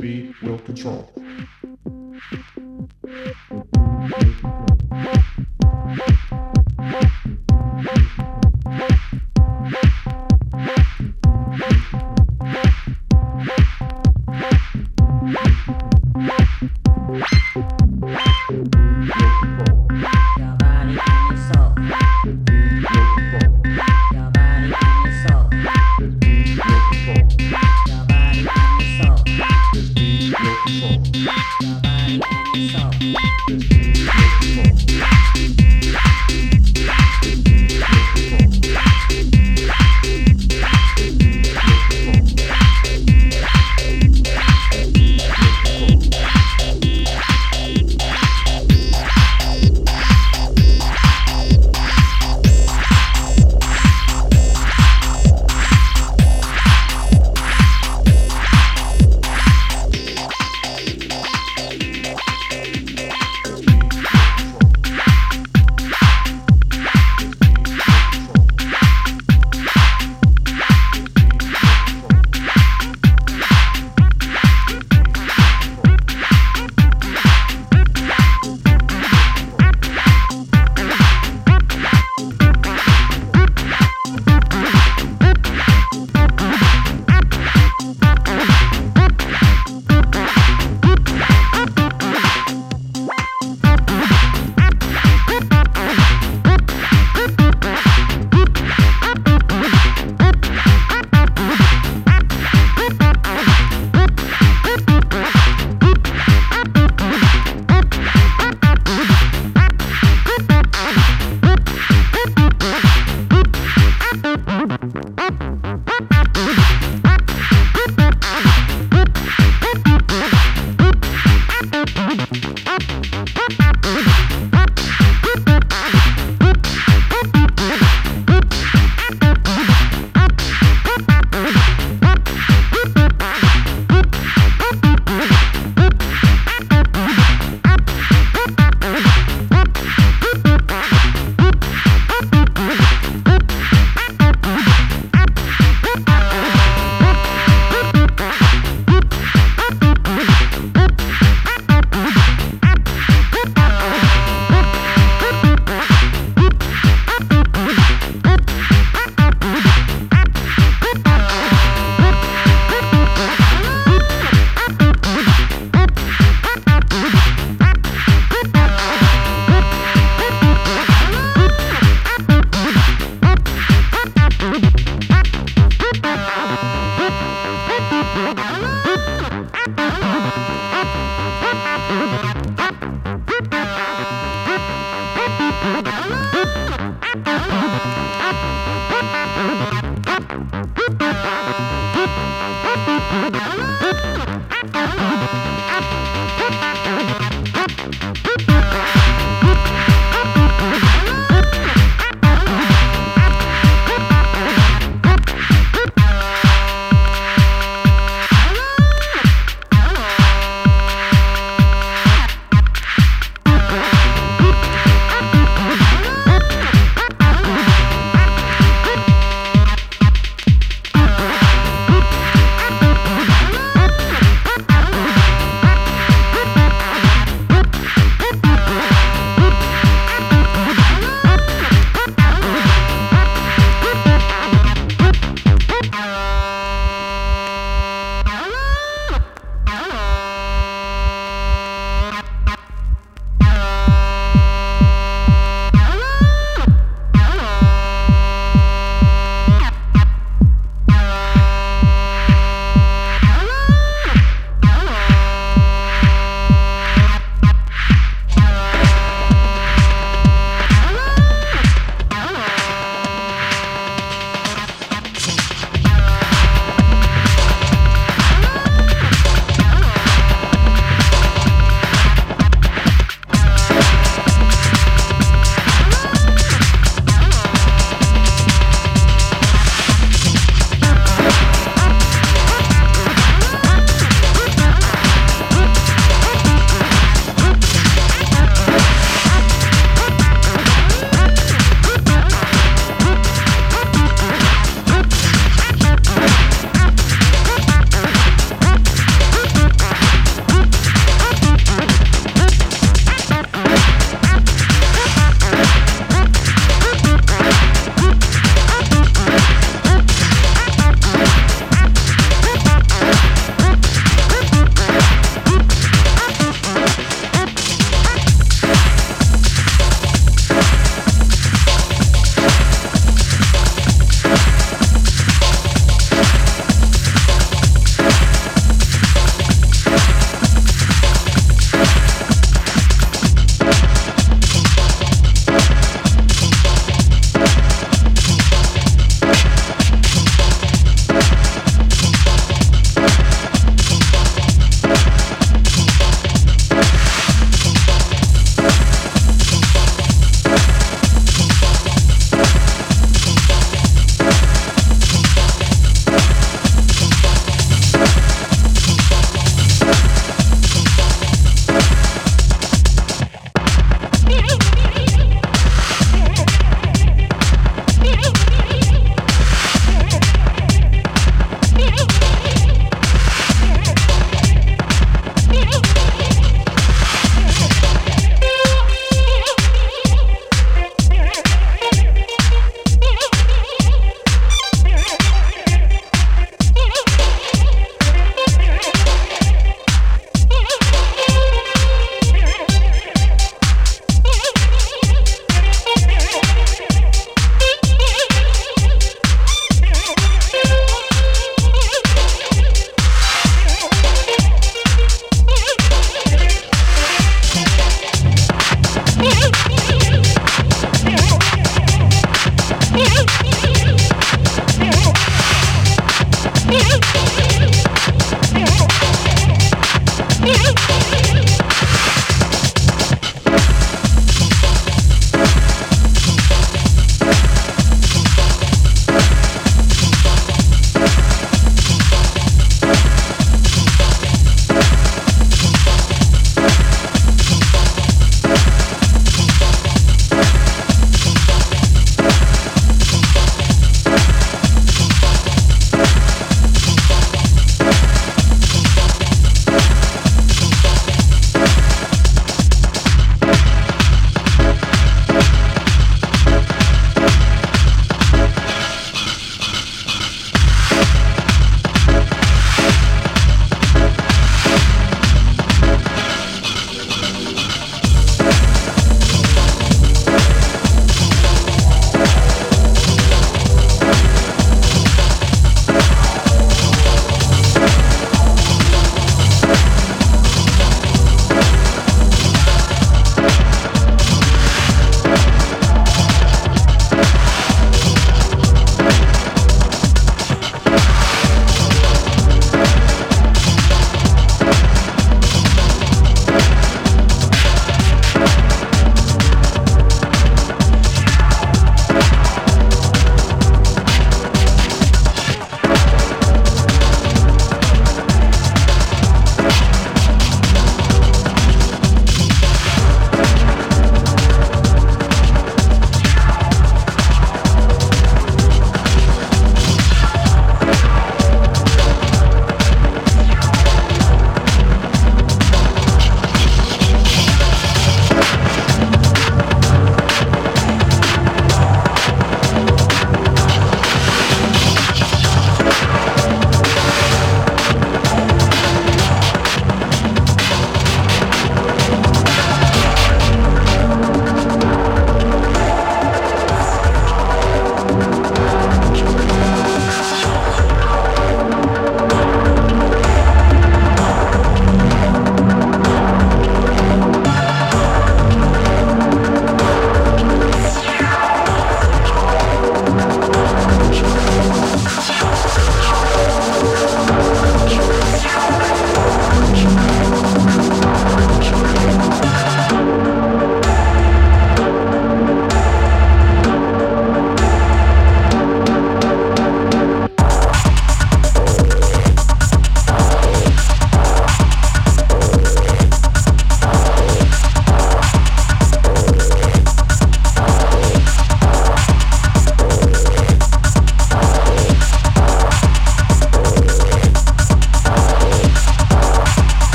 we will control.